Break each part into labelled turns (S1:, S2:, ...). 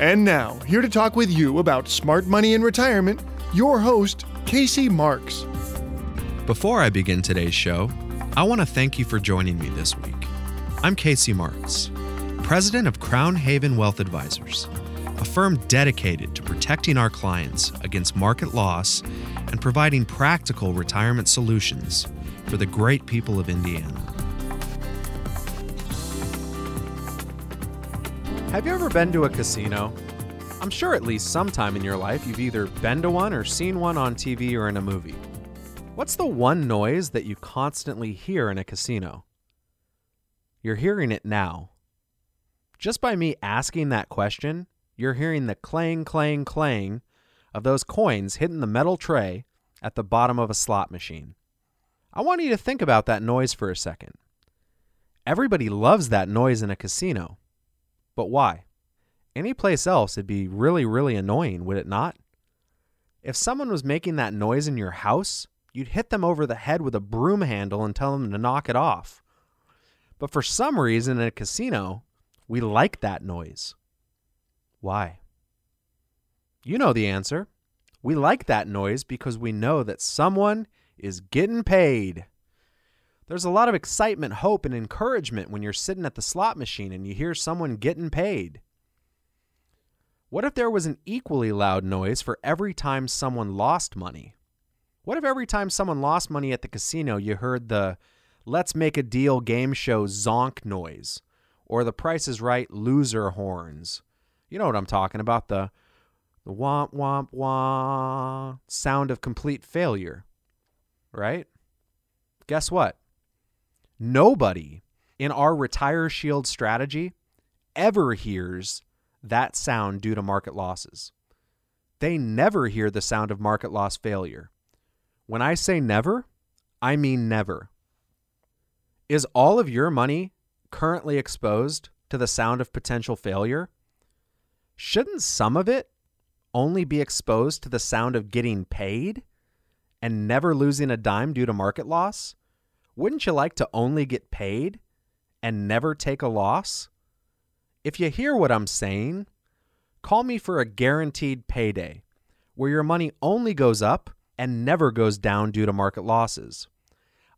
S1: And now, here to talk with you about smart money in retirement, your host, Casey Marks.
S2: Before I begin today's show, I want to thank you for joining me this week. I'm Casey Marks, president of Crown Haven Wealth Advisors, a firm dedicated to protecting our clients against market loss and providing practical retirement solutions for the great people of Indiana.
S3: Have you ever been to a casino? I'm sure at least sometime in your life you've either been to one or seen one on TV or in a movie. What's the one noise that you constantly hear in a casino? You're hearing it now. Just by me asking that question, you're hearing the clang, clang, clang of those coins hitting the metal tray at the bottom of a slot machine. I want you to think about that noise for a second. Everybody loves that noise in a casino. But why? Any place else, it'd be really, really annoying, would it not? If someone was making that noise in your house, you'd hit them over the head with a broom handle and tell them to knock it off. But for some reason in a casino, we like that noise. Why? You know the answer. We like that noise because we know that someone is getting paid. There's a lot of excitement, hope, and encouragement when you're sitting at the slot machine and you hear someone getting paid. What if there was an equally loud noise for every time someone lost money? What if every time someone lost money at the casino you heard the let's make a deal game show zonk noise or the price is right loser horns? You know what I'm talking about the the womp womp womp sound of complete failure, right? Guess what? Nobody in our Retire Shield strategy ever hears that sound due to market losses. They never hear the sound of market loss failure. When I say never, I mean never. Is all of your money currently exposed to the sound of potential failure? Shouldn't some of it only be exposed to the sound of getting paid and never losing a dime due to market loss? Wouldn't you like to only get paid and never take a loss? If you hear what I'm saying, call me for a guaranteed payday where your money only goes up and never goes down due to market losses.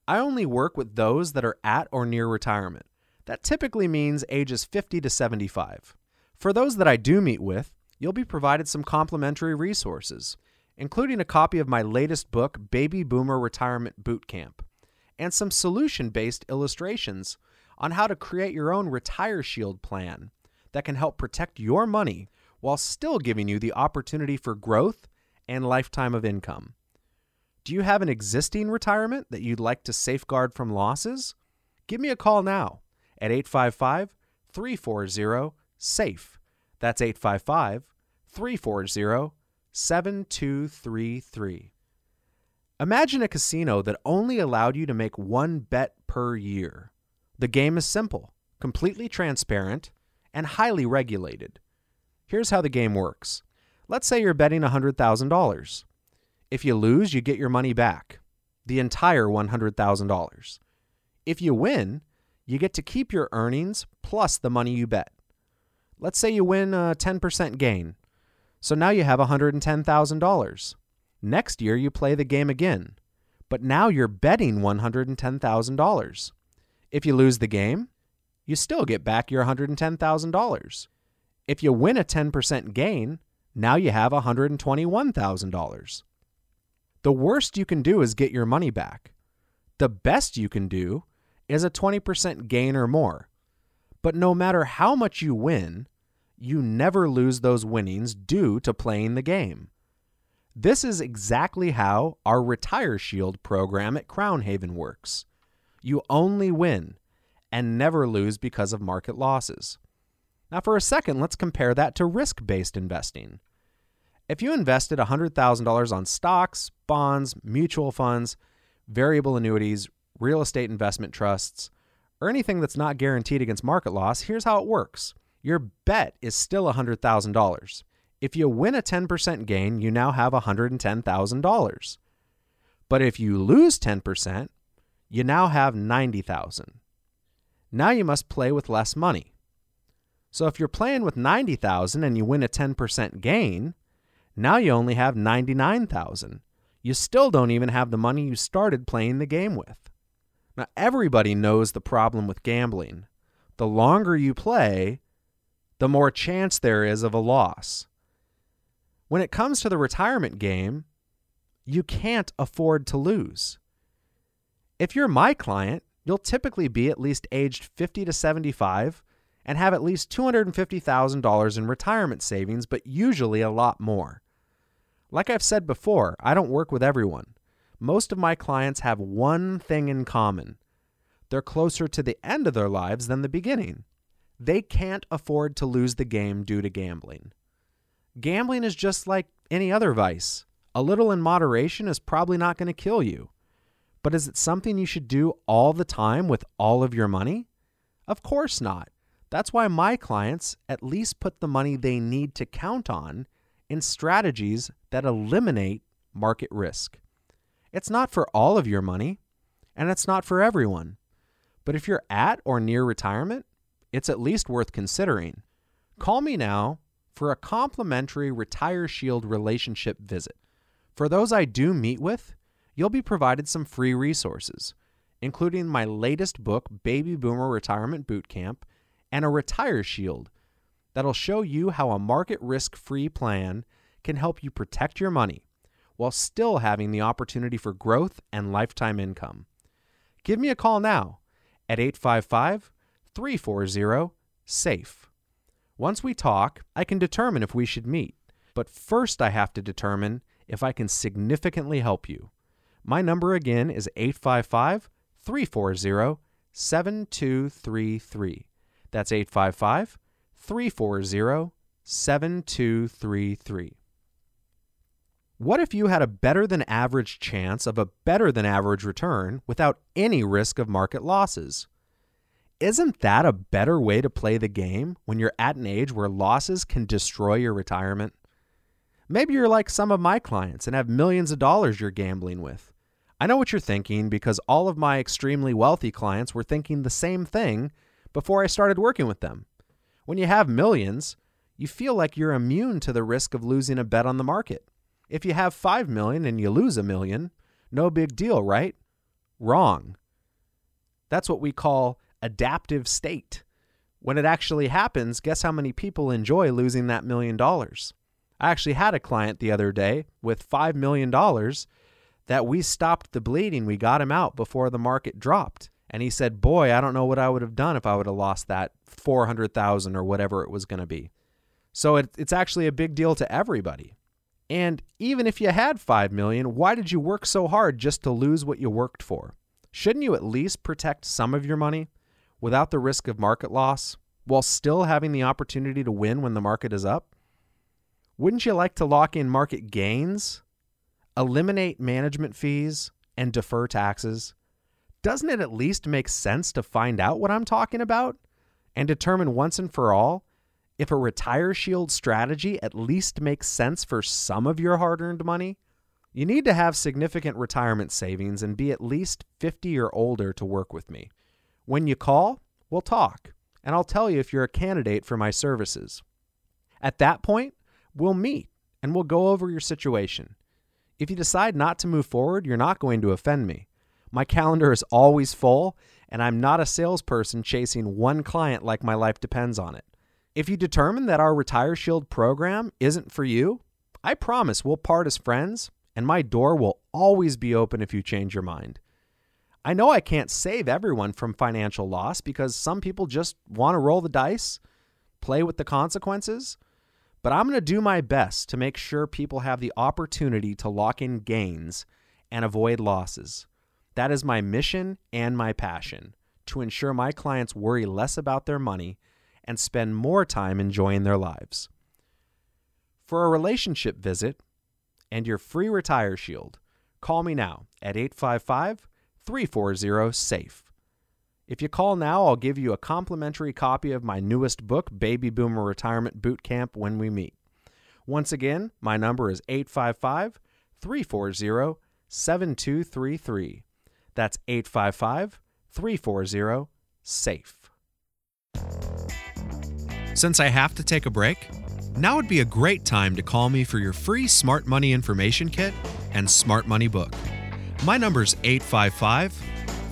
S3: I only work with those that are at or near retirement. That typically means ages 50 to 75. For those that I do meet with, you'll be provided some complimentary resources, including a copy of my latest book, Baby Boomer Retirement Boot Camp and some solution based illustrations on how to create your own Retire Shield plan that can help protect your money while still giving you the opportunity for growth and lifetime of income. Do you have an existing retirement that you'd like to safeguard from losses? Give me a call now at 855 340 SAFE. That's 855 340 7233. Imagine a casino that only allowed you to make one bet per year. The game is simple, completely transparent, and highly regulated. Here's how the game works. Let's say you're betting $100,000. If you lose, you get your money back, the entire $100,000. If you win, you get to keep your earnings plus the money you bet. Let's say you win a 10% gain. So now you have $110,000. Next year, you play the game again, but now you're betting $110,000. If you lose the game, you still get back your $110,000. If you win a 10% gain, now you have $121,000. The worst you can do is get your money back. The best you can do is a 20% gain or more. But no matter how much you win, you never lose those winnings due to playing the game. This is exactly how our Retire Shield program at Crown Haven works. You only win and never lose because of market losses. Now, for a second, let's compare that to risk based investing. If you invested $100,000 on stocks, bonds, mutual funds, variable annuities, real estate investment trusts, or anything that's not guaranteed against market loss, here's how it works. Your bet is still $100,000. If you win a 10% gain, you now have $110,000. But if you lose 10%, you now have 90,000. Now you must play with less money. So if you're playing with 90,000 and you win a 10% gain, now you only have 99,000. You still don't even have the money you started playing the game with. Now everybody knows the problem with gambling. The longer you play, the more chance there is of a loss. When it comes to the retirement game, you can't afford to lose. If you're my client, you'll typically be at least aged 50 to 75 and have at least $250,000 in retirement savings, but usually a lot more. Like I've said before, I don't work with everyone. Most of my clients have one thing in common they're closer to the end of their lives than the beginning. They can't afford to lose the game due to gambling. Gambling is just like any other vice. A little in moderation is probably not going to kill you. But is it something you should do all the time with all of your money? Of course not. That's why my clients at least put the money they need to count on in strategies that eliminate market risk. It's not for all of your money, and it's not for everyone. But if you're at or near retirement, it's at least worth considering. Call me now for a complimentary Retire Shield relationship visit. For those I do meet with, you'll be provided some free resources, including my latest book, Baby Boomer Retirement Boot Camp, and a Retire Shield that'll show you how a market risk free plan can help you protect your money while still having the opportunity for growth and lifetime income. Give me a call now at 855 340 SAFE. Once we talk, I can determine if we should meet, but first I have to determine if I can significantly help you. My number again is 855 340 7233. That's 855 340 7233. What if you had a better than average chance of a better than average return without any risk of market losses? Isn't that a better way to play the game when you're at an age where losses can destroy your retirement? Maybe you're like some of my clients and have millions of dollars you're gambling with. I know what you're thinking because all of my extremely wealthy clients were thinking the same thing before I started working with them. When you have millions, you feel like you're immune to the risk of losing a bet on the market. If you have 5 million and you lose a million, no big deal, right? Wrong. That's what we call adaptive state. When it actually happens, guess how many people enjoy losing that million dollars? I actually had a client the other day with $5 million that we stopped the bleeding. We got him out before the market dropped. And he said, Boy, I don't know what I would have done if I would have lost that 400,000 or whatever it was going to be. So it, it's actually a big deal to everybody. And even if you had 5 million, why did you work so hard just to lose what you worked for? Shouldn't you at least protect some of your money without the risk of market loss while still having the opportunity to win when the market is up? Wouldn't you like to lock in market gains, eliminate management fees, and defer taxes? doesn't it at least make sense to find out what I'm talking about and determine once and for all if a retire shield strategy at least makes sense for some of your hard earned money? You need to have significant retirement savings and be at least 50 or older to work with me. When you call, we'll talk, and I'll tell you if you're a candidate for my services. At that point, we'll meet and we'll go over your situation. If you decide not to move forward, you're not going to offend me. My calendar is always full, and I'm not a salesperson chasing one client like my life depends on it. If you determine that our Retire Shield program isn't for you, I promise we'll part as friends, and my door will always be open if you change your mind. I know I can't save everyone from financial loss because some people just want to roll the dice, play with the consequences, but I'm going to do my best to make sure people have the opportunity to lock in gains and avoid losses. That is my mission and my passion to ensure my clients worry less about their money and spend more time enjoying their lives. For a relationship visit and your free Retire Shield, call me now at 855 340 SAFE. If you call now, I'll give you a complimentary copy of my newest book, Baby Boomer Retirement Boot Camp, when we meet. Once again, my number is 855 340 7233. That's 855 340 SAFE.
S2: Since I have to take a break, now would be a great time to call me for your free Smart Money Information Kit and Smart Money book. My number's 855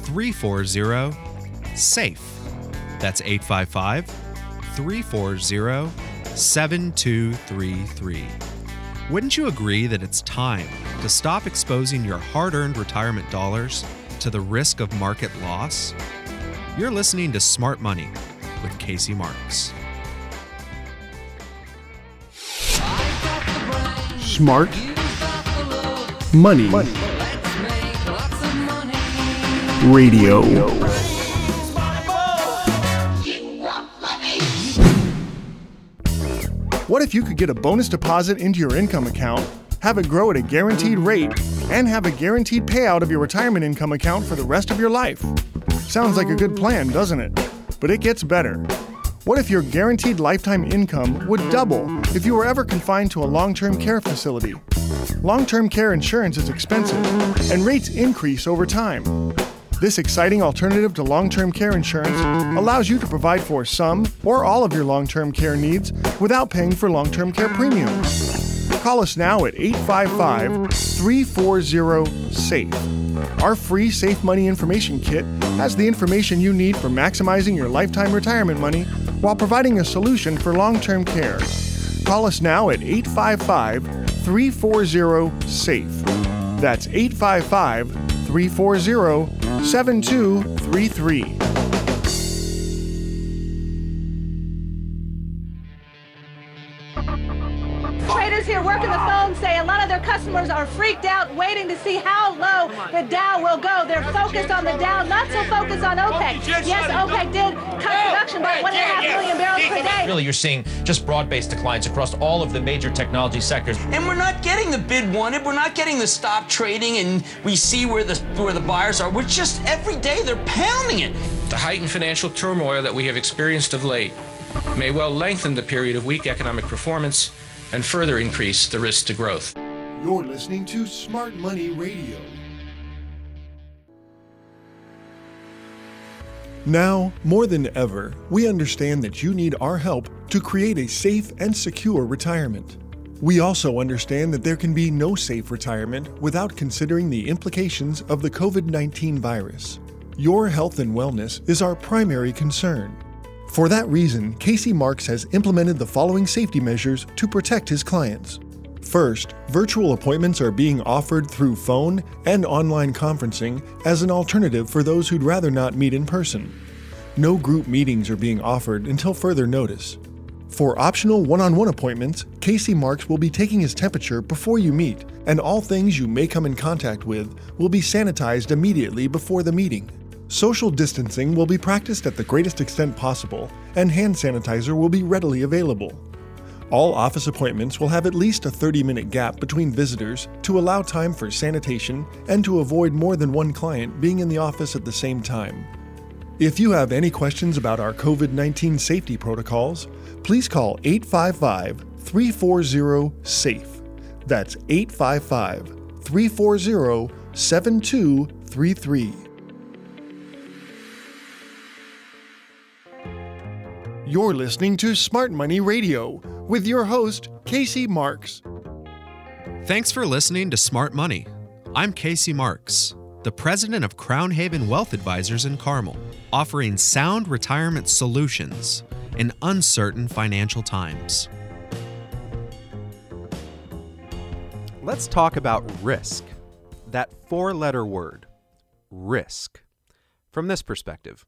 S2: 340 SAFE. That's 855 340 7233. Wouldn't you agree that it's time to stop exposing your hard earned retirement dollars to the risk of market loss? You're listening to Smart Money with Casey Marks.
S1: Smart Money Radio. What if you could get a bonus deposit into your income account, have it grow at a guaranteed rate, and have a guaranteed payout of your retirement income account for the rest of your life? Sounds like a good plan, doesn't it? But it gets better. What if your guaranteed lifetime income would double if you were ever confined to a long term care facility? Long term care insurance is expensive, and rates increase over time. This exciting alternative to long term care insurance allows you to provide for some or all of your long term care needs without paying for long term care premiums. Call us now at 855 340 SAFE. Our free Safe Money Information Kit has the information you need for maximizing your lifetime retirement money while providing a solution for long term care. Call us now at 855 340 SAFE. That's 855 340 7233.
S4: Traders here working the phone say a lot of their customers are freaked out waiting to see how low the Dow will go. They're focused on the Dow, not so focused on OPEC. Yes, OPEC did cut production by one and a half million barrels per day.
S5: Really, you're seeing just broad-based declines across all of the major technology sectors.
S6: And we're not getting the bid wanted. We're not getting the stop trading, and we see where the where the buyers are. We're just every day they're pounding it.
S7: The heightened financial turmoil that we have experienced of late may well lengthen the period of weak economic performance and further increase the risk to growth.
S1: You're listening to Smart Money Radio. Now, more than ever, we understand that you need our help to create a safe and secure retirement. We also understand that there can be no safe retirement without considering the implications of the COVID 19 virus. Your health and wellness is our primary concern. For that reason, Casey Marks has implemented the following safety measures to protect his clients. First, virtual appointments are being offered through phone and online conferencing as an alternative for those who'd rather not meet in person. No group meetings are being offered until further notice. For optional one on one appointments, Casey Marks will be taking his temperature before you meet, and all things you may come in contact with will be sanitized immediately before the meeting. Social distancing will be practiced at the greatest extent possible, and hand sanitizer will be readily available. All office appointments will have at least a 30 minute gap between visitors to allow time for sanitation and to avoid more than one client being in the office at the same time. If you have any questions about our COVID 19 safety protocols, please call 855 340 SAFE. That's 855 340 7233. You're listening to Smart Money Radio with your host, Casey Marks.
S2: Thanks for listening to Smart Money. I'm Casey Marks, the president of Crown Haven Wealth Advisors in Carmel, offering sound retirement solutions in uncertain financial times.
S3: Let's talk about risk. That four letter word, risk. From this perspective,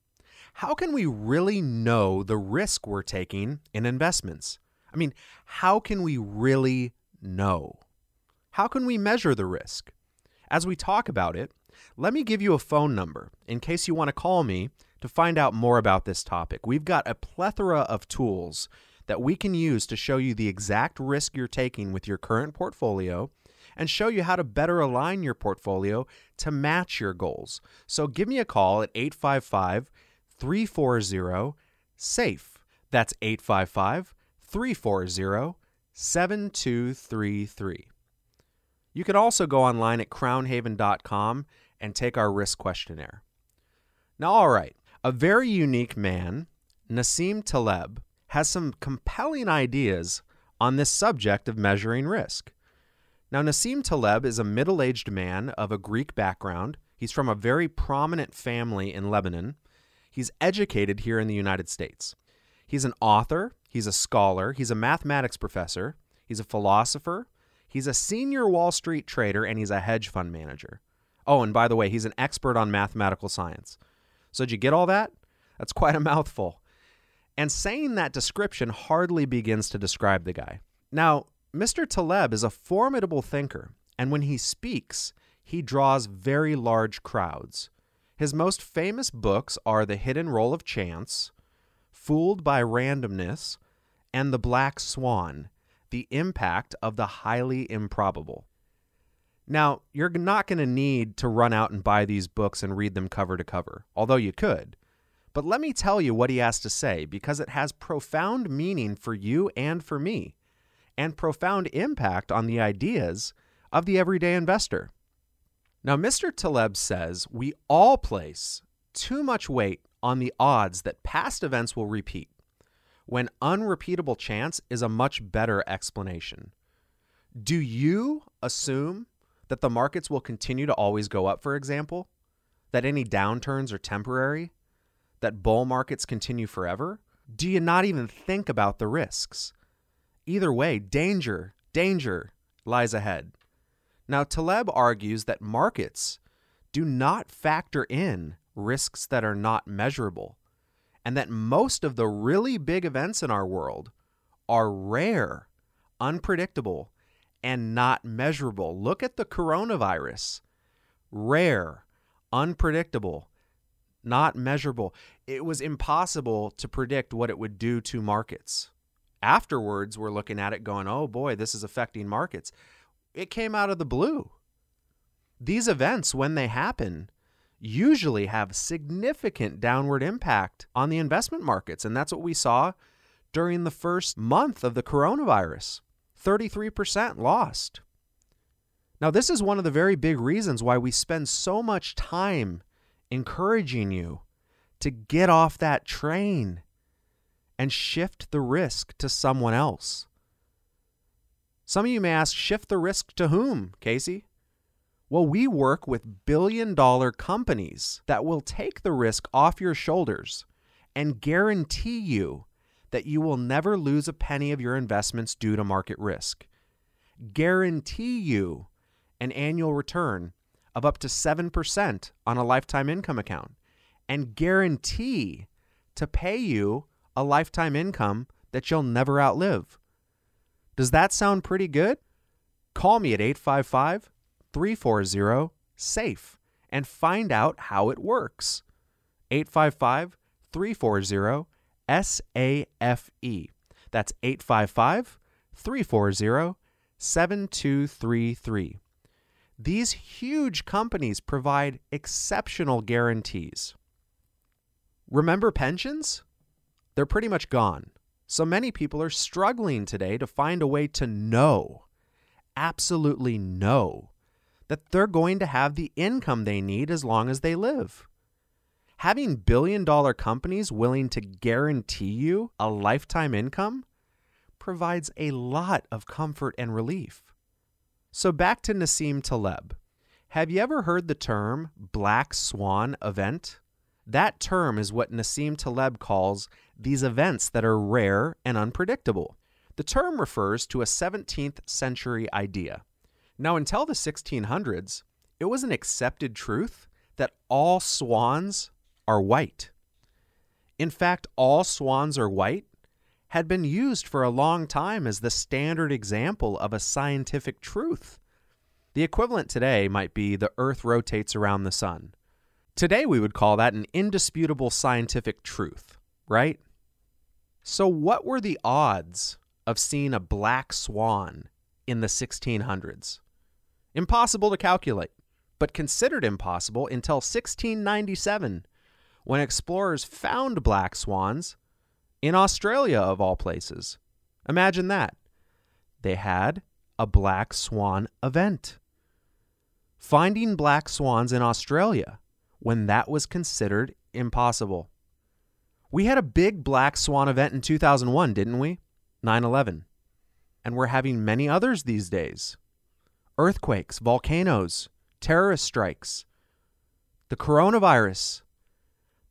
S3: how can we really know the risk we're taking in investments? I mean, how can we really know? How can we measure the risk? As we talk about it, let me give you a phone number in case you want to call me to find out more about this topic. We've got a plethora of tools that we can use to show you the exact risk you're taking with your current portfolio and show you how to better align your portfolio to match your goals. So give me a call at 855 340 SAFE. That's 855 340 7233. You can also go online at crownhaven.com and take our risk questionnaire. Now, all right, a very unique man, Nassim Taleb, has some compelling ideas on this subject of measuring risk. Now, Nassim Taleb is a middle aged man of a Greek background. He's from a very prominent family in Lebanon. He's educated here in the United States. He's an author, he's a scholar, he's a mathematics professor, he's a philosopher, he's a senior Wall Street trader, and he's a hedge fund manager. Oh, and by the way, he's an expert on mathematical science. So, did you get all that? That's quite a mouthful. And saying that description hardly begins to describe the guy. Now, Mr. Taleb is a formidable thinker, and when he speaks, he draws very large crowds. His most famous books are The Hidden Role of Chance, Fooled by Randomness, and The Black Swan The Impact of the Highly Improbable. Now, you're not going to need to run out and buy these books and read them cover to cover, although you could. But let me tell you what he has to say because it has profound meaning for you and for me and profound impact on the ideas of the everyday investor. Now, Mr. Taleb says we all place too much weight on the odds that past events will repeat, when unrepeatable chance is a much better explanation. Do you assume that the markets will continue to always go up, for example? That any downturns are temporary? That bull markets continue forever? Do you not even think about the risks? Either way, danger, danger lies ahead. Now, Taleb argues that markets do not factor in risks that are not measurable, and that most of the really big events in our world are rare, unpredictable, and not measurable. Look at the coronavirus rare, unpredictable, not measurable. It was impossible to predict what it would do to markets afterwards we're looking at it going, oh boy, this is affecting markets. It came out of the blue. These events, when they happen, usually have significant downward impact on the investment markets. And that's what we saw during the first month of the coronavirus 33% lost. Now, this is one of the very big reasons why we spend so much time encouraging you to get off that train and shift the risk to someone else. Some of you may ask, shift the risk to whom, Casey? Well, we work with billion dollar companies that will take the risk off your shoulders and guarantee you that you will never lose a penny of your investments due to market risk. Guarantee you an annual return of up to 7% on a lifetime income account and guarantee to pay you a lifetime income that you'll never outlive. Does that sound pretty good? Call me at 855 340 SAFE and find out how it works. 855 340 SAFE. That's 855 340 7233. These huge companies provide exceptional guarantees. Remember pensions? they're pretty much gone. So many people are struggling today to find a way to know, absolutely know, that they're going to have the income they need as long as they live. Having billion dollar companies willing to guarantee you a lifetime income provides a lot of comfort and relief. So back to Nassim Taleb. Have you ever heard the term black swan event? That term is what Nassim Taleb calls these events that are rare and unpredictable. The term refers to a 17th century idea. Now, until the 1600s, it was an accepted truth that all swans are white. In fact, all swans are white had been used for a long time as the standard example of a scientific truth. The equivalent today might be the Earth rotates around the sun. Today, we would call that an indisputable scientific truth, right? So, what were the odds of seeing a black swan in the 1600s? Impossible to calculate, but considered impossible until 1697 when explorers found black swans in Australia, of all places. Imagine that. They had a black swan event. Finding black swans in Australia when that was considered impossible. We had a big black swan event in 2001, didn't we? 9 11. And we're having many others these days earthquakes, volcanoes, terrorist strikes, the coronavirus.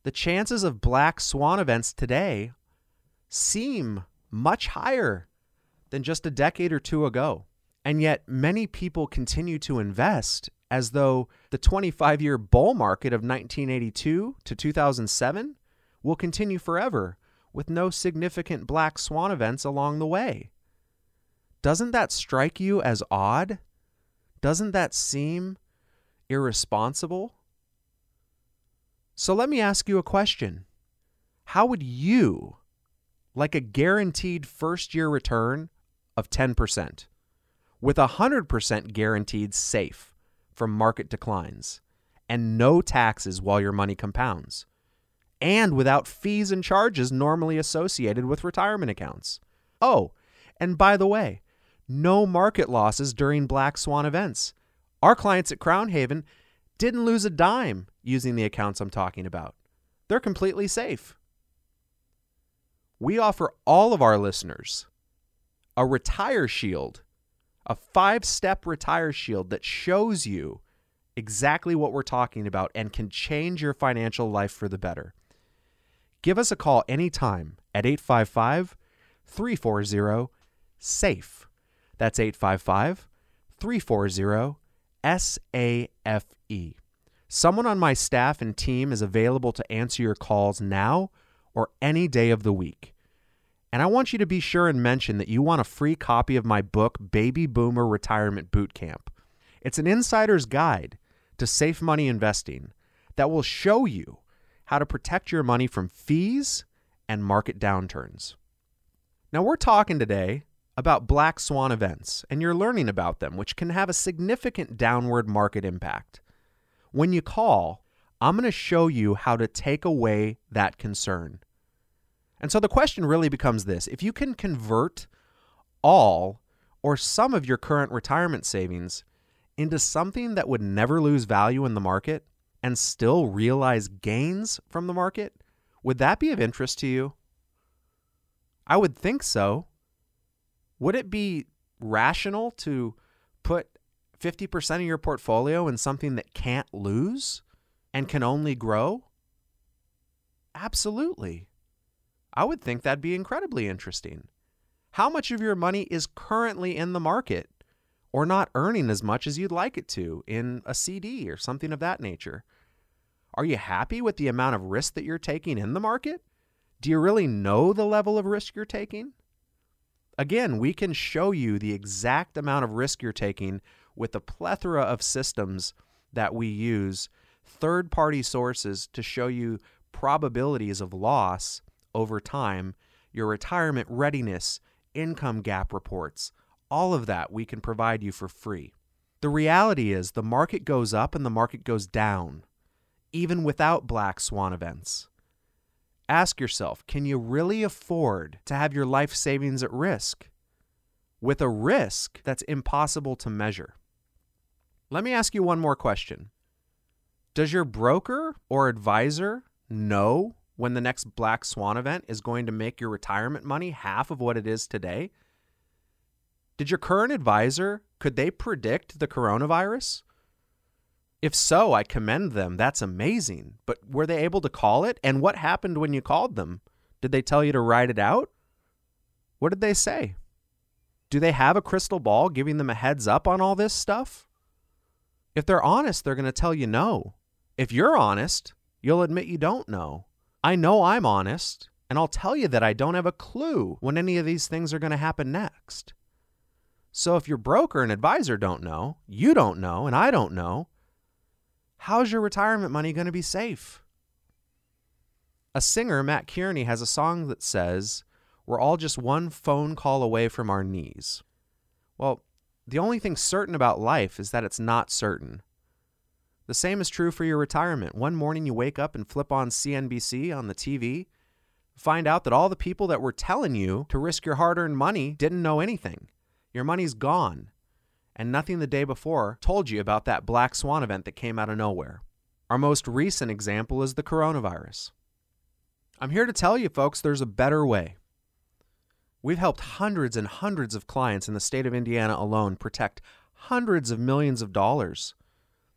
S3: The chances of black swan events today seem much higher than just a decade or two ago. And yet, many people continue to invest as though the 25 year bull market of 1982 to 2007 will continue forever with no significant black swan events along the way. Doesn't that strike you as odd? Doesn't that seem irresponsible? So let me ask you a question. How would you like a guaranteed first year return of 10%, with 100% guaranteed safe from market declines, and no taxes while your money compounds, and without fees and charges normally associated with retirement accounts. Oh, and by the way, no market losses during black swan events. Our clients at Crown Haven didn't lose a dime using the accounts I'm talking about. They're completely safe we offer all of our listeners a retire shield, a five step retire shield that shows you exactly what we're talking about and can change your financial life for the better. Give us a call anytime at 855 340 SAFE. That's 855 340 SAFE. Someone on my staff and team is available to answer your calls now or any day of the week. And I want you to be sure and mention that you want a free copy of my book, Baby Boomer Retirement Boot Camp. It's an insider's guide to safe money investing that will show you how to protect your money from fees and market downturns. Now, we're talking today about black swan events, and you're learning about them, which can have a significant downward market impact. When you call, I'm going to show you how to take away that concern. And so the question really becomes this if you can convert all or some of your current retirement savings into something that would never lose value in the market and still realize gains from the market, would that be of interest to you? I would think so. Would it be rational to put 50% of your portfolio in something that can't lose and can only grow? Absolutely. I would think that'd be incredibly interesting. How much of your money is currently in the market or not earning as much as you'd like it to in a CD or something of that nature? Are you happy with the amount of risk that you're taking in the market? Do you really know the level of risk you're taking? Again, we can show you the exact amount of risk you're taking with a plethora of systems that we use, third party sources to show you probabilities of loss over time, your retirement readiness, income gap reports, all of that we can provide you for free. The reality is the market goes up and the market goes down, even without black swan events. Ask yourself can you really afford to have your life savings at risk? With a risk that's impossible to measure. Let me ask you one more question. Does your broker or advisor know when the next Black Swan event is going to make your retirement money half of what it is today? Did your current advisor, could they predict the coronavirus? If so, I commend them. That's amazing. But were they able to call it? And what happened when you called them? Did they tell you to write it out? What did they say? Do they have a crystal ball giving them a heads up on all this stuff? If they're honest, they're going to tell you no. If you're honest, you'll admit you don't know. I know I'm honest, and I'll tell you that I don't have a clue when any of these things are going to happen next. So if your broker and advisor don't know, you don't know, and I don't know, how's your retirement money going to be safe? A singer, Mat Kearney, has a song that says, we're all just one phone call away from our knees. Well, the only thing certain about life is that it's not certain. The same is true for your retirement. One morning you wake up and flip on CNBC on the TV, find out that all the people that were telling you to risk your hard earned money didn't know anything. Your money's gone, and nothing the day before told you about that black swan event that came out of nowhere. Our most recent example is the coronavirus. I'm here to tell you, folks, there's a better way. We've helped hundreds and hundreds of clients in the state of Indiana alone protect hundreds of millions of dollars.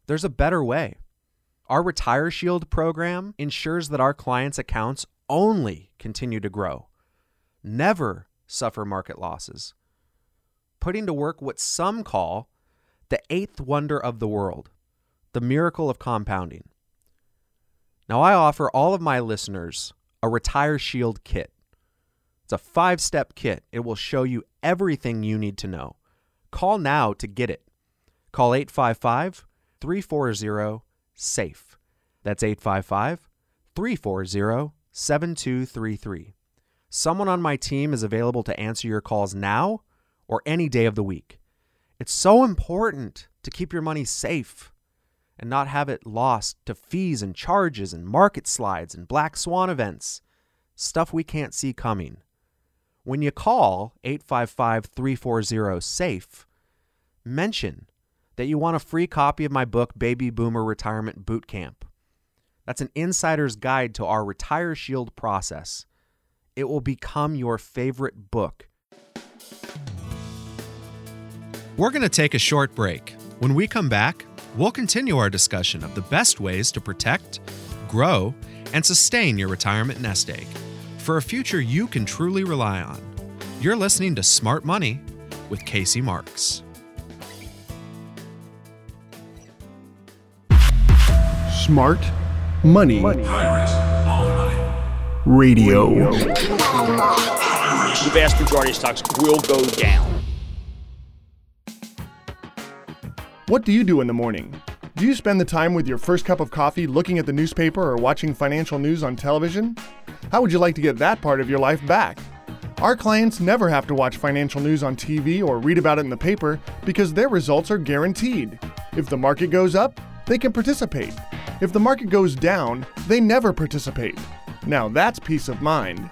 S3: There's a better way. Our Retire Shield program ensures that our clients' accounts only continue to grow, never suffer market losses, putting to work what some call the eighth wonder of the world the miracle of compounding. Now, I offer all of my listeners a Retire Shield kit. It's a five step kit. It will show you everything you need to know. Call now to get it. Call 855 340 SAFE. That's 855 340 7233. Someone on my team is available to answer your calls now or any day of the week. It's so important to keep your money safe and not have it lost to fees and charges and market slides and black swan events, stuff we can't see coming. When you call 855 340 SAFE, mention that you want a free copy of my book, Baby Boomer Retirement Boot Camp. That's an insider's guide to our Retire Shield process. It will become your favorite book.
S2: We're going to take a short break. When we come back, we'll continue our discussion of the best ways to protect, grow, and sustain your retirement nest egg for a future you can truly rely on. You're listening to Smart Money with Casey Marks.
S1: Smart Money, Radio.
S8: The vast majority of stocks will go down.
S1: What do you do in the morning? Do you spend the time with your first cup of coffee looking at the newspaper or watching financial news on television? How would you like to get that part of your life back? Our clients never have to watch financial news on TV or read about it in the paper because their results are guaranteed. If the market goes up, they can participate. If the market goes down, they never participate. Now that's peace of mind.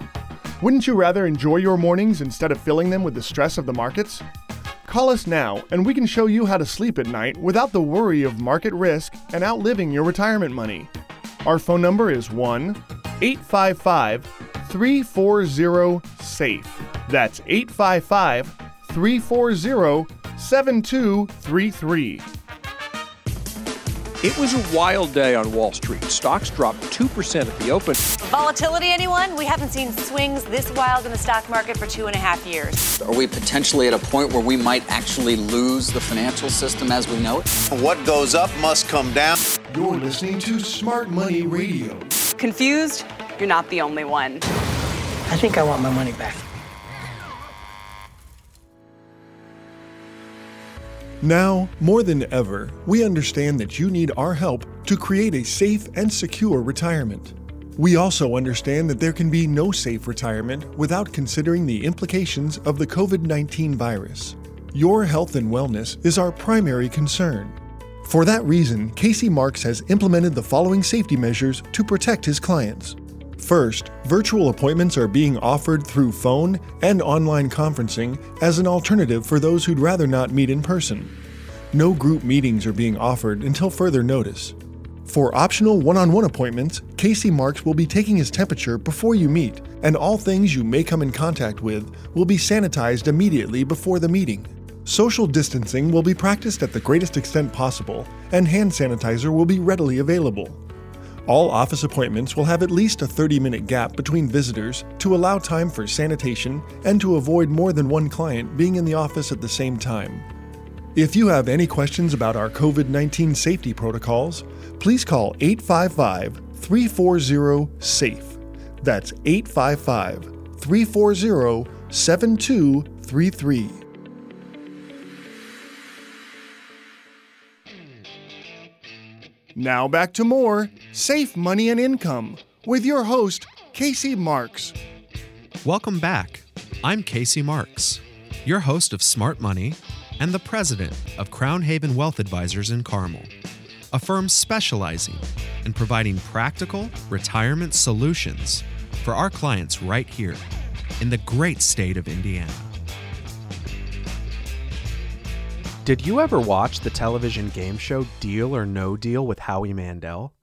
S1: Wouldn't you rather enjoy your mornings instead of filling them with the stress of the markets? Call us now and we can show you how to sleep at night without the worry of market risk and outliving your retirement money. Our phone number is 1 855 340 SAFE. That's 855 340 7233.
S8: It was a wild day on Wall Street. Stocks dropped 2% at the open.
S9: Volatility, anyone? We haven't seen swings this wild in the stock market for two and a half years.
S10: Are we potentially at a point where we might actually lose the financial system as we know it?
S11: What goes up must come down.
S1: You're listening to Smart Money Radio.
S12: Confused? You're not the only one.
S13: I think I want my money back.
S1: Now, more than ever, we understand that you need our help to create a safe and secure retirement. We also understand that there can be no safe retirement without considering the implications of the COVID 19 virus. Your health and wellness is our primary concern. For that reason, Casey Marks has implemented the following safety measures to protect his clients. First, virtual appointments are being offered through phone and online conferencing as an alternative for those who'd rather not meet in person. No group meetings are being offered until further notice. For optional one on one appointments, Casey Marks will be taking his temperature before you meet, and all things you may come in contact with will be sanitized immediately before the meeting. Social distancing will be practiced at the greatest extent possible, and hand sanitizer will be readily available. All office appointments will have at least a 30 minute gap between visitors to allow time for sanitation and to avoid more than one client being in the office at the same time. If you have any questions about our COVID 19 safety protocols, please call 855 340 SAFE. That's 855 340 7233. Now back to more Safe Money and Income with your host, Casey Marks.
S2: Welcome back. I'm Casey Marks, your host of Smart Money and the president of Crown Haven Wealth Advisors in Carmel, a firm specializing in providing practical retirement solutions for our clients right here in the great state of Indiana.
S3: Did you ever watch the television game show Deal or No Deal with Howie Mandel?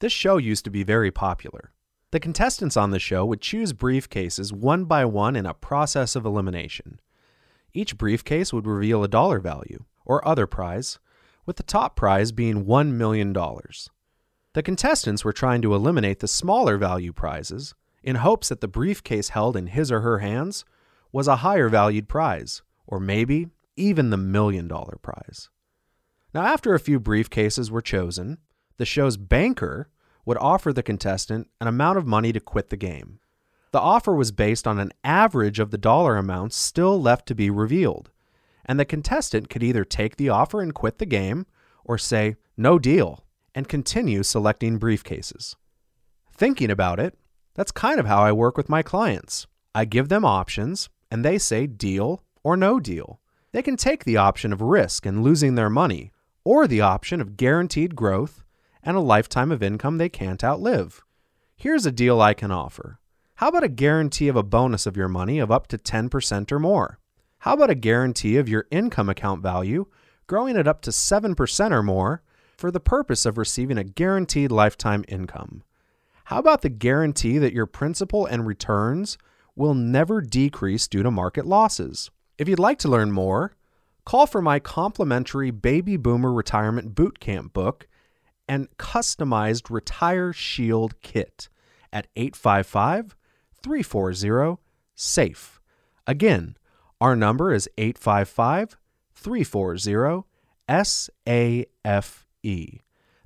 S3: This show used to be very popular. The contestants on the show would choose briefcases one by one in a process of elimination. Each briefcase would reveal a dollar value, or other prize, with the top prize being $1 million. The contestants were trying to eliminate the smaller value prizes in hopes that the briefcase held in his or her hands was a higher valued prize, or maybe even the million dollar prize. Now, after a few briefcases were chosen, the show's banker would offer the contestant an amount of money to quit the game. The offer was based on an average of the dollar amounts still left to be revealed, and the contestant could either take the offer and quit the game or say, no deal, and continue selecting briefcases. Thinking about it, that's kind of how I work with my clients. I give them options, and they say deal or no deal. They can take the option of risk and losing their money, or the option of guaranteed growth and a lifetime of income they can't outlive. Here's a deal I can offer. How about a guarantee of a bonus of your money of up to 10% or more? How about a guarantee of your income account value growing at up to 7% or more for the purpose of receiving a guaranteed lifetime income? How about the guarantee that your principal and returns will never decrease due to market losses? If you'd like to learn more, call for my complimentary Baby Boomer Retirement Bootcamp book and customized Retire Shield kit at 855 340 SAFE. Again, our number is 855 340 SAFE.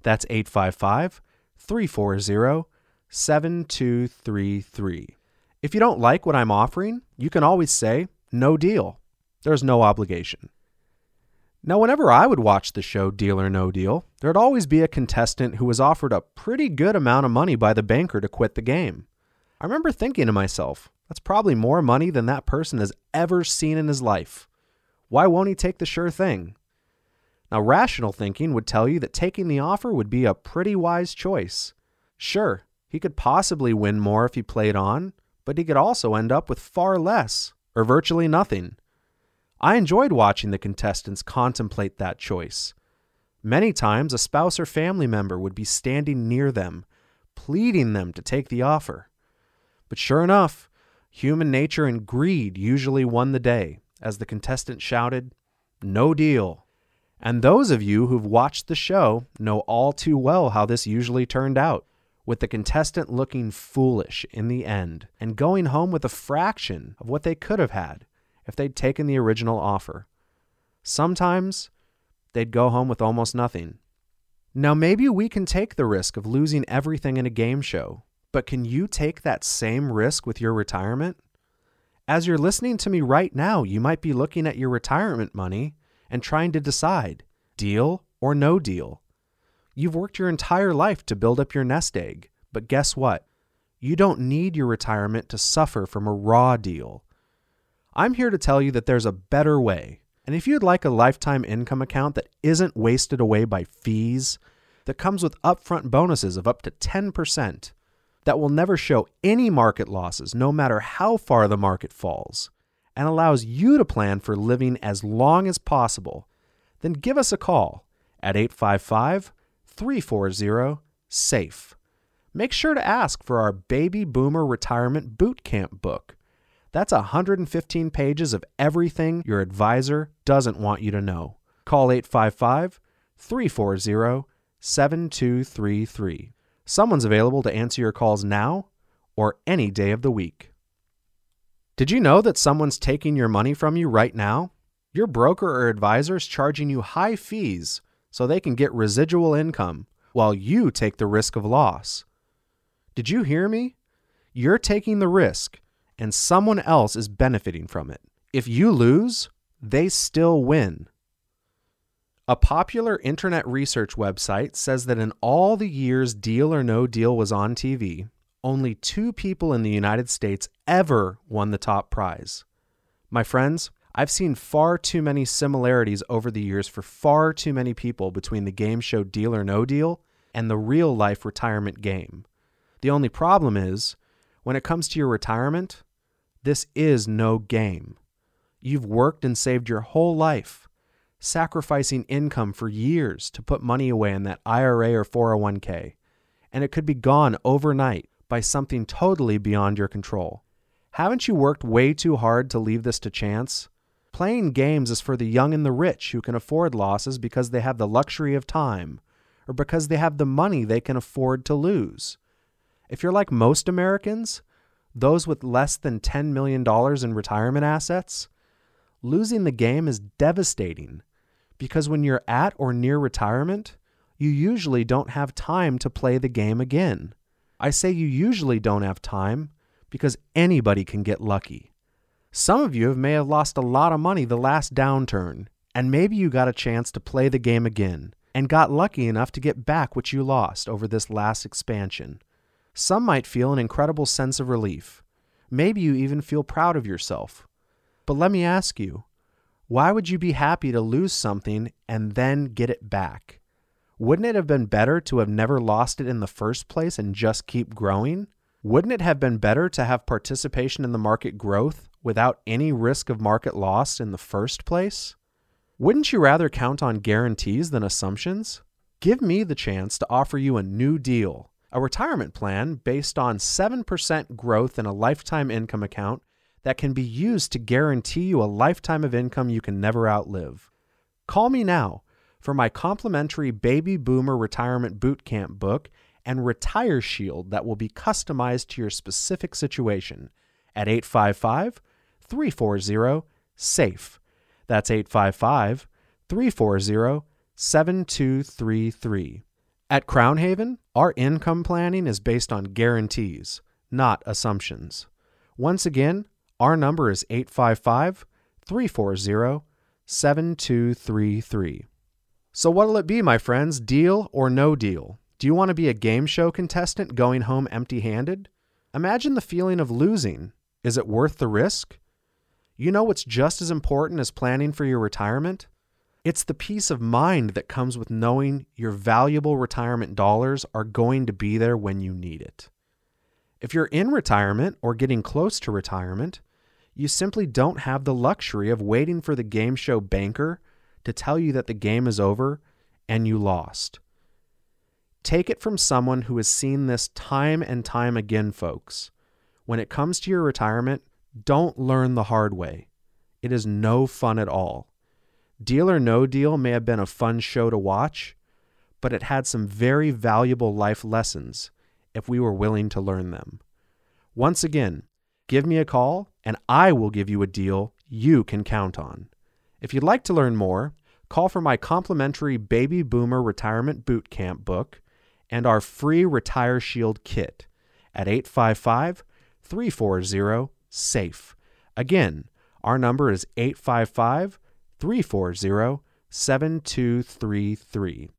S3: That's 855 340 7233. If you don't like what I'm offering, you can always say, no deal. There's no obligation. Now, whenever I would watch the show Deal or No Deal, there'd always be a contestant who was offered a pretty good amount of money by the banker to quit the game. I remember thinking to myself, that's probably more money than that person has ever seen in his life. Why won't he take the sure thing? Now, rational thinking would tell you that taking the offer would be a pretty wise choice. Sure, he could possibly win more if he played on, but he could also end up with far less, or virtually nothing. I enjoyed watching the contestants contemplate that choice. Many times, a spouse or family member would be standing near them, pleading them to take the offer. But sure enough, human nature and greed usually won the day as the contestant shouted, No deal. And those of you who've watched the show know all too well how this usually turned out, with the contestant looking foolish in the end and going home with a fraction of what they could have had if they'd taken the original offer. Sometimes they'd go home with almost nothing. Now, maybe we can take the risk of losing everything in a game show, but can you take that same risk with your retirement? As you're listening to me right now, you might be looking at your retirement money and trying to decide deal or no deal. You've worked your entire life to build up your nest egg, but guess what? You don't need your retirement to suffer from a raw deal. I'm here to tell you that there's a better way. And if you'd like a lifetime income account that isn't wasted away by fees, that comes with upfront bonuses of up to 10%, that will never show any market losses no matter how far the market falls, and allows you to plan for living as long as possible, then give us a call at 855 340 SAFE. Make sure to ask for our Baby Boomer Retirement Bootcamp book. That's 115 pages of everything your advisor doesn't want you to know. Call 855 340 7233. Someone's available to answer your calls now or any day of the week. Did you know that someone's taking your money from you right now? Your broker or advisor is charging you high fees so they can get residual income while you take the risk of loss. Did you hear me? You're taking the risk and someone else is benefiting from it. If you lose, they still win. A popular internet research website says that in all the years Deal or No Deal was on TV, only two people in the United States ever won the top prize. My friends, I've seen far too many similarities over the years for far too many people between the game show Deal or No Deal and the real life retirement game. The only problem is, when it comes to your retirement, this is no game. You've worked and saved your whole life, sacrificing income for years to put money away in that IRA or 401k, and it could be gone overnight by something totally beyond your control. Haven't you worked way too hard to leave this to chance? Playing games is for the young and the rich who can afford losses because they have the luxury of time or because they have the money they can afford to lose. If you're like most Americans, those with less than $10 million in retirement assets, losing the game is devastating because when you're at or near retirement, you usually don't have time to play the game again. I say you usually don't have time because anybody can get lucky. Some of you may have lost a lot of money the last downturn, and maybe you got a chance to play the game again and got lucky enough to get back what you lost over this last expansion. Some might feel an incredible sense of relief. Maybe you even feel proud of yourself. But let me ask you why would you be happy to lose something and then get it back? Wouldn't it have been better to have never lost it in the first place and just keep growing? Wouldn't it have been better to have participation in the market growth without any risk of market loss in the first place? Wouldn't you rather count on guarantees than assumptions? Give me the chance to offer you a new deal, a retirement plan based on 7% growth in a lifetime income account that can be used to guarantee you a lifetime of income you can never outlive. Call me now for my complimentary Baby Boomer Retirement Bootcamp book and Retire Shield that will be customized to your specific situation at 855 340 SAFE. That's 855 340 7233. At Crown Haven, our income planning is based on guarantees, not assumptions. Once again, our number is 855 340 7233. So, what'll it be, my friends? Deal or no deal? Do you want to be a game show contestant going home empty handed? Imagine the feeling of losing. Is it worth the risk? You know what's just as important as planning for your retirement? It's the peace of mind that comes with knowing your valuable retirement dollars are going to be there when you need it. If you're in retirement or getting close to retirement, you simply don't have the luxury of waiting for the game show banker to tell you that the game is over and you lost. Take it from someone who has seen this time and time again, folks. When it comes to your retirement, don't learn the hard way. It is no fun at all. Deal or No Deal may have been a fun show to watch, but it had some very valuable life lessons if we were willing to learn them. Once again, give me a call and I will give you a deal you can count on. If you'd like to learn more, call for my complimentary Baby Boomer Retirement Boot Camp book and our free Retire Shield kit at 855 340 SAFE. Again, our number is 855 340 7233.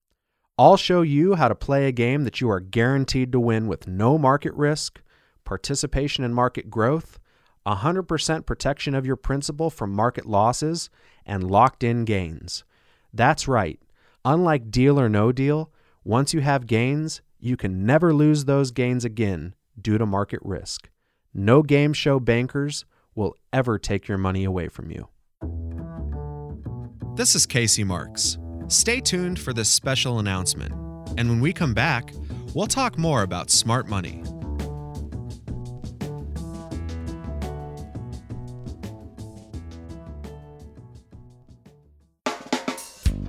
S3: I'll show you how to play a game that you are guaranteed to win with no market risk, participation in market growth, 100% protection of your principal from market losses, and locked in gains. That's right. Unlike deal or no deal, once you have gains, you can never lose those gains again due to market risk. No game show bankers will ever take your money away from you.
S2: This is Casey Marks. Stay tuned for this special announcement. And when we come back, we'll talk more about smart money.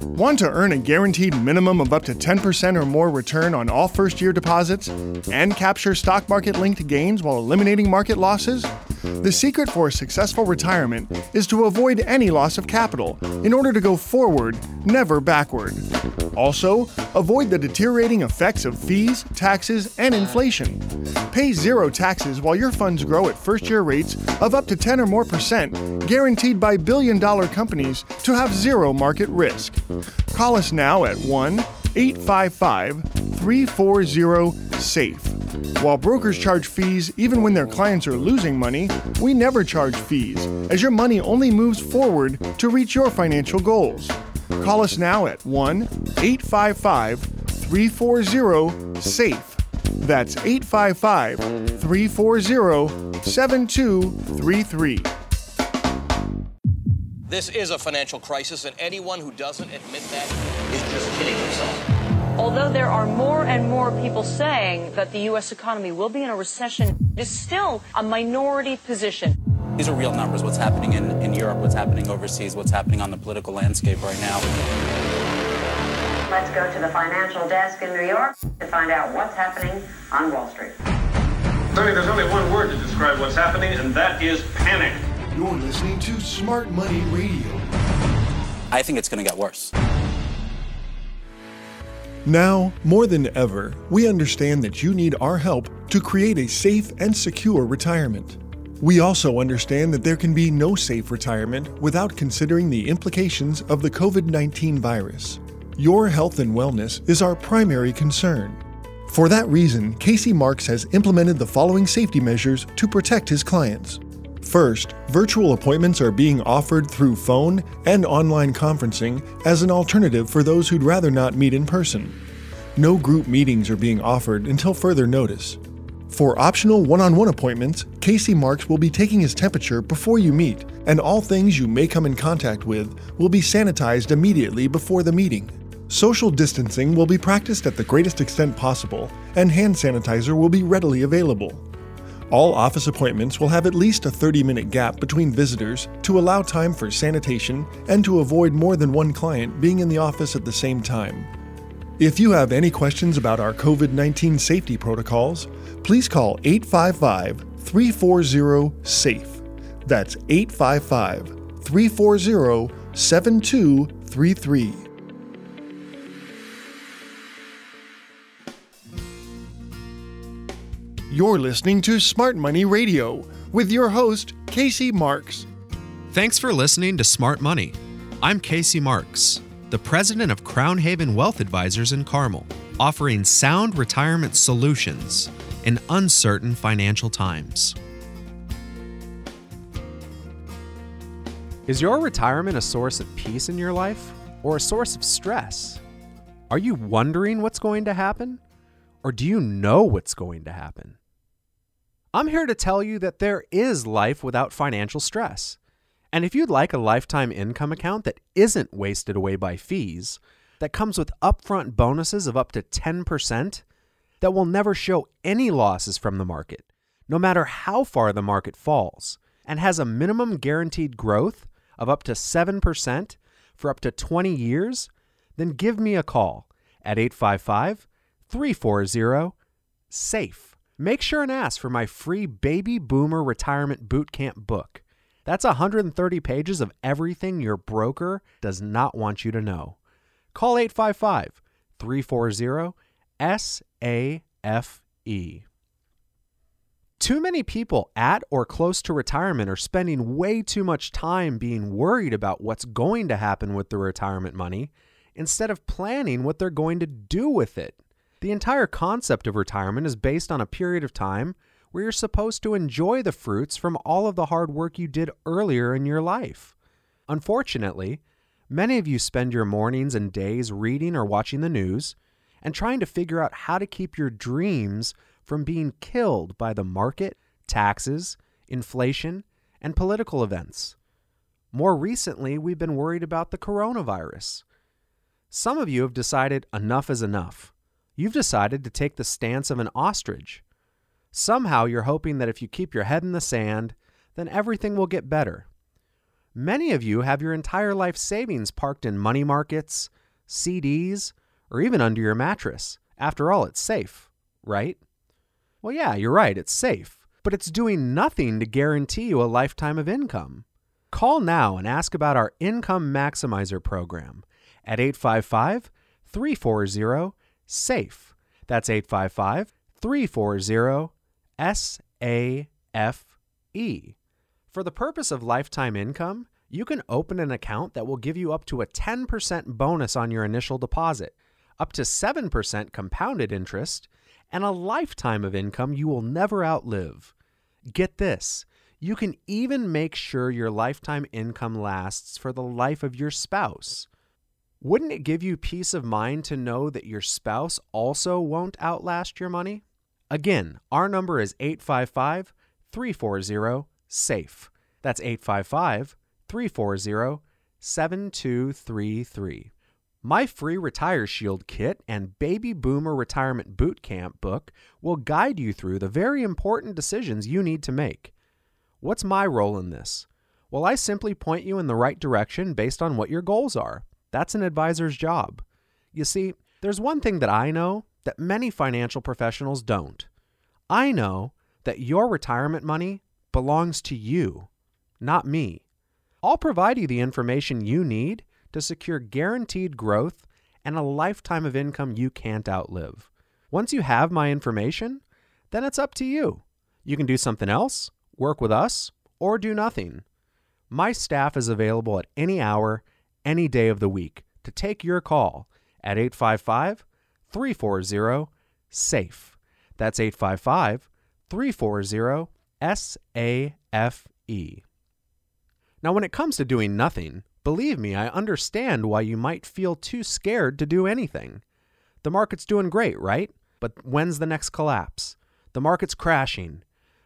S1: Want to earn a guaranteed minimum of up to 10% or more return on all first year deposits and capture stock market linked gains while eliminating market losses? The secret for a successful retirement is to avoid any loss of capital in order to go forward, never backward. Also, avoid the deteriorating effects of fees, taxes, and inflation. Pay zero taxes while your funds grow at first year rates of up to 10 or more percent, guaranteed by billion dollar companies to have zero market risk. Call us now at 1 855 340 SAFE. While brokers charge fees even when their clients are losing money, we never charge fees, as your money only moves forward to reach your financial goals. Call us now at 1 855 340 SAFE. That's 855 340 7233.
S14: This is a financial crisis, and anyone who doesn't admit that is just kidding himself.
S15: Although there are more and more people saying that the U.S. economy will be in a recession, it is still a minority position.
S16: These are real numbers. What's happening in, in Europe, what's happening overseas, what's happening on the political landscape right now.
S17: Let's go to the financial desk in New York to find out what's happening on Wall Street.
S18: Sonny, there's only one word to describe what's happening, and that is panic.
S1: You're listening to Smart Money Radio.
S16: I think it's going to get worse.
S1: Now, more than ever, we understand that you need our help to create a safe and secure retirement. We also understand that there can be no safe retirement without considering the implications of the COVID 19 virus. Your health and wellness is our primary concern. For that reason, Casey Marks has implemented the following safety measures to protect his clients. First, virtual appointments are being offered through phone and online conferencing as an alternative for those who'd rather not meet in person. No group meetings are being offered until further notice. For optional one on one appointments, Casey Marks will be taking his temperature before you meet, and all things you may come in contact with will be sanitized immediately before the meeting. Social distancing will be practiced at the greatest extent possible, and hand sanitizer will be readily available. All office appointments will have at least a 30 minute gap between visitors to allow time for sanitation and to avoid more than one client being in the office at the same time. If you have any questions about our COVID 19 safety protocols, please call 855 340 SAFE. That's 855 340 7233. You're listening to Smart Money Radio with your host, Casey Marks.
S2: Thanks for listening to Smart Money. I'm Casey Marks, the president of Crown Haven Wealth Advisors in Carmel, offering sound retirement solutions in uncertain financial times.
S3: Is your retirement a source of peace in your life or a source of stress? Are you wondering what's going to happen? Or do you know what's going to happen? I'm here to tell you that there is life without financial stress. And if you'd like a lifetime income account that isn't wasted away by fees, that comes with upfront bonuses of up to 10%, that will never show any losses from the market, no matter how far the market falls, and has a minimum guaranteed growth of up to 7% for up to 20 years, then give me a call at 855 340 SAFE. Make sure and ask for my free Baby Boomer Retirement Bootcamp book. That's 130 pages of everything your broker does not want you to know. Call 855 340 SAFE. Too many people at or close to retirement are spending way too much time being worried about what's going to happen with the retirement money instead of planning what they're going to do with it. The entire concept of retirement is based on a period of time where you're supposed to enjoy the fruits from all of the hard work you did earlier in your life. Unfortunately, many of you spend your mornings and days reading or watching the news and trying to figure out how to keep your dreams from being killed by the market, taxes, inflation, and political events. More recently, we've been worried about the coronavirus. Some of you have decided enough is enough. You've decided to take the stance of an ostrich. Somehow you're hoping that if you keep your head in the sand, then everything will get better. Many of you have your entire life savings parked in money markets, CDs, or even under your mattress. After all, it's safe, right? Well, yeah, you're right, it's safe, but it's doing nothing to guarantee you a lifetime of income. Call now and ask about our Income Maximizer program at 855 340 SAFE. That's 855 340 SAFE. For the purpose of lifetime income, you can open an account that will give you up to a 10% bonus on your initial deposit, up to 7% compounded interest, and a lifetime of income you will never outlive. Get this you can even make sure your lifetime income lasts for the life of your spouse. Wouldn't it give you peace of mind to know that your spouse also won't outlast your money? Again, our number is 855 340 SAFE. That's 855 340 7233. My free Retire Shield kit and Baby Boomer Retirement Boot Camp book will guide you through the very important decisions you need to make. What's my role in this? Well, I simply point you in the right direction based on what your goals are. That's an advisor's job. You see, there's one thing that I know that many financial professionals don't. I know that your retirement money belongs to you, not me. I'll provide you the information you need to secure guaranteed growth and a lifetime of income you can't outlive. Once you have my information, then it's up to you. You can do something else, work with us, or do nothing. My staff is available at any hour, any day of the week to take your call at 855 340 SAFE. That's 855 340 SAFE. Now, when it comes to doing nothing, believe me, I understand why you might feel too scared to do anything. The market's doing great, right? But when's the next collapse? The market's crashing.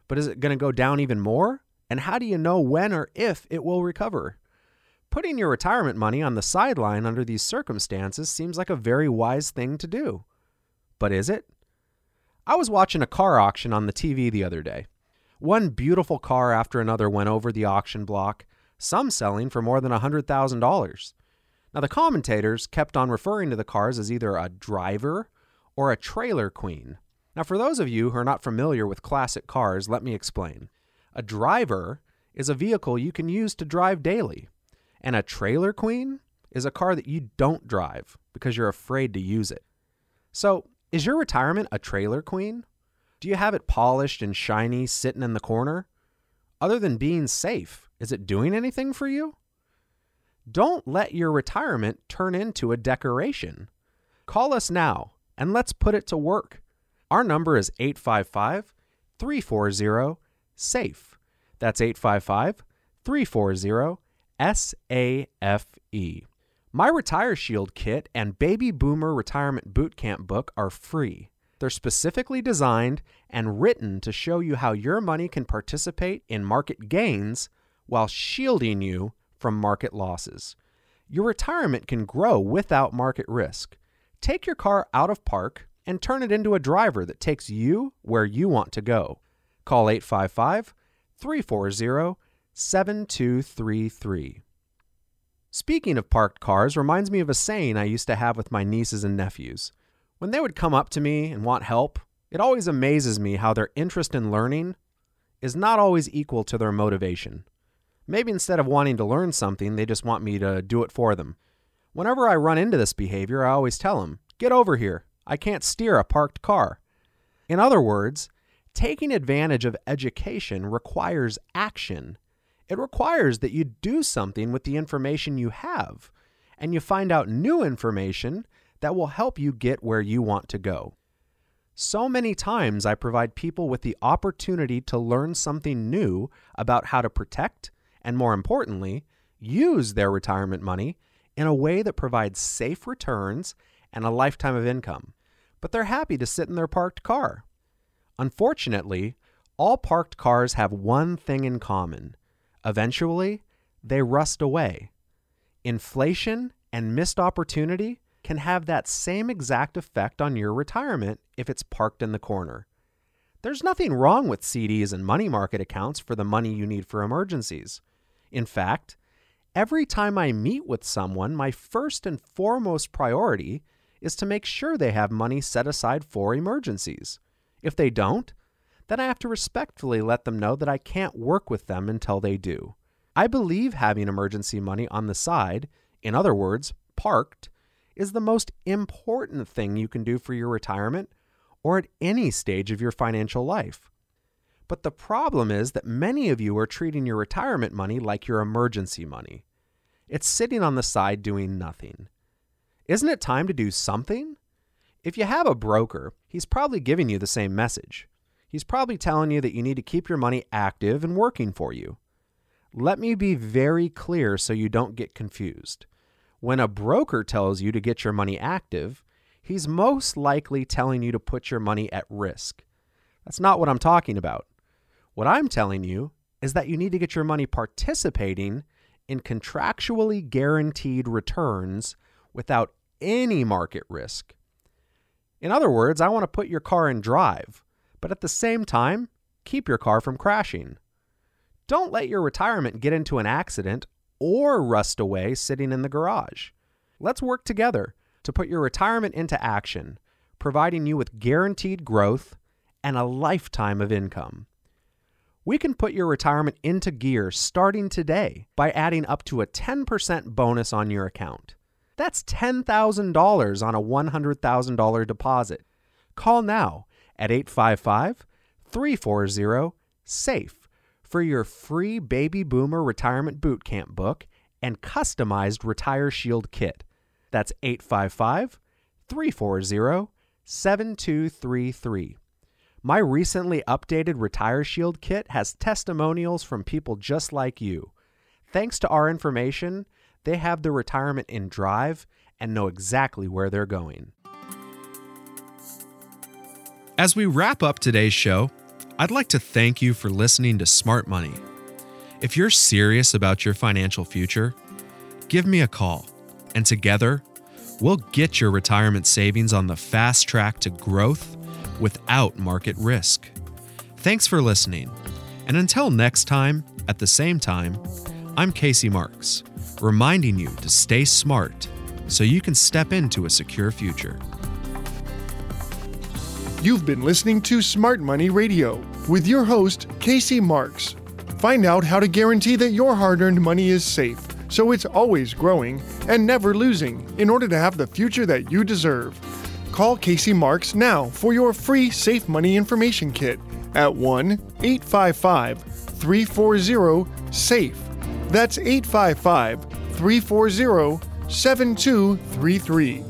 S3: But is it going to go down even more? And how do you know when or if it will recover? Putting your retirement money on the sideline under these circumstances seems like a very wise thing to do. But is it? I was watching a car auction on the TV the other day. One beautiful car after another went over the auction block, some selling for more than $100,000. Now, the commentators kept on referring to the cars as either a driver or a trailer queen. Now, for those of you who are not familiar with classic cars, let me explain. A driver is a vehicle you can use to drive daily, and a trailer queen is a car that you don't drive because you're afraid to use it. So, is your retirement a trailer queen? Do you have it polished and shiny sitting in the corner? Other than being safe, is it doing anything for you? Don't let your retirement turn into a decoration. Call us now and let's put it to work. Our number is 855 340 SAFE. That's 855 340 SAFE. My Retire Shield kit and Baby Boomer Retirement Bootcamp book are free. They're specifically designed and written to show you how your money can participate in market gains while shielding you from market losses. Your retirement can grow without market risk. Take your car out of park and turn it into a driver that takes you where you want to go. Call 855 340 7233. Speaking of parked cars reminds me of a saying I used to have with my nieces and nephews. When they would come up to me and want help, it always amazes me how their interest in learning is not always equal to their motivation. Maybe instead of wanting to learn something, they just want me to do it for them. Whenever I run into this behavior, I always tell them, Get over here. I can't steer a parked car. In other words, taking advantage of education requires action. It requires that you do something with the information you have, and you find out new information that will help you get where you want to go. So many times, I provide people with the opportunity to learn something new about how to protect and more importantly, use their retirement money in a way that provides safe returns and a lifetime of income. But they're happy to sit in their parked car. Unfortunately, all parked cars have one thing in common eventually, they rust away. Inflation and missed opportunity can have that same exact effect on your retirement if it's parked in the corner. There's nothing wrong with CDs and money market accounts for the money you need for emergencies. In fact, every time I meet with someone, my first and foremost priority is to make sure they have money set aside for emergencies. If they don't, then I have to respectfully let them know that I can't work with them until they do. I believe having emergency money on the side, in other words, parked, is the most important thing you can do for your retirement or at any stage of your financial life. But the problem is that many of you are treating your retirement money like your emergency money. It's sitting on the side doing nothing. Isn't it time to do something? If you have a broker, he's probably giving you the same message. He's probably telling you that you need to keep your money active and working for you. Let me be very clear so you don't get confused. When a broker tells you to get your money active, he's most likely telling you to put your money at risk. That's not what I'm talking about. What I'm telling you is that you need to get your money participating in contractually guaranteed returns without any market risk. In other words, I want to put your car in drive, but at the same time, keep your car from crashing. Don't let your retirement get into an accident or rust away sitting in the garage. Let's work together to put your retirement into action, providing you with guaranteed growth and a lifetime of income. We can put your retirement into gear starting today by adding up to a 10% bonus on your account. That's $10,000 on a $100,000 deposit. Call now at 855 340 SAFE for your free Baby Boomer Retirement Bootcamp book and customized Retire Shield kit. That's 855 340 7233. My recently updated Retire Shield kit has testimonials from people just like you. Thanks to our information, they have their retirement in drive and know exactly where they're going.
S2: As we wrap up today's show, I'd like to thank you for listening to Smart Money. If you're serious about your financial future, give me a call, and together, we'll get your retirement savings on the fast track to growth without market risk. Thanks for listening, and until next time, at the same time, I'm Casey Marks, reminding you to stay smart so you can step into a secure future.
S1: You've been listening to Smart Money Radio with your host, Casey Marks. Find out how to guarantee that your hard earned money is safe so it's always growing and never losing in order to have the future that you deserve. Call Casey Marks now for your free Safe Money Information Kit at 1 855 340 SAFE. That's 855 340 7233.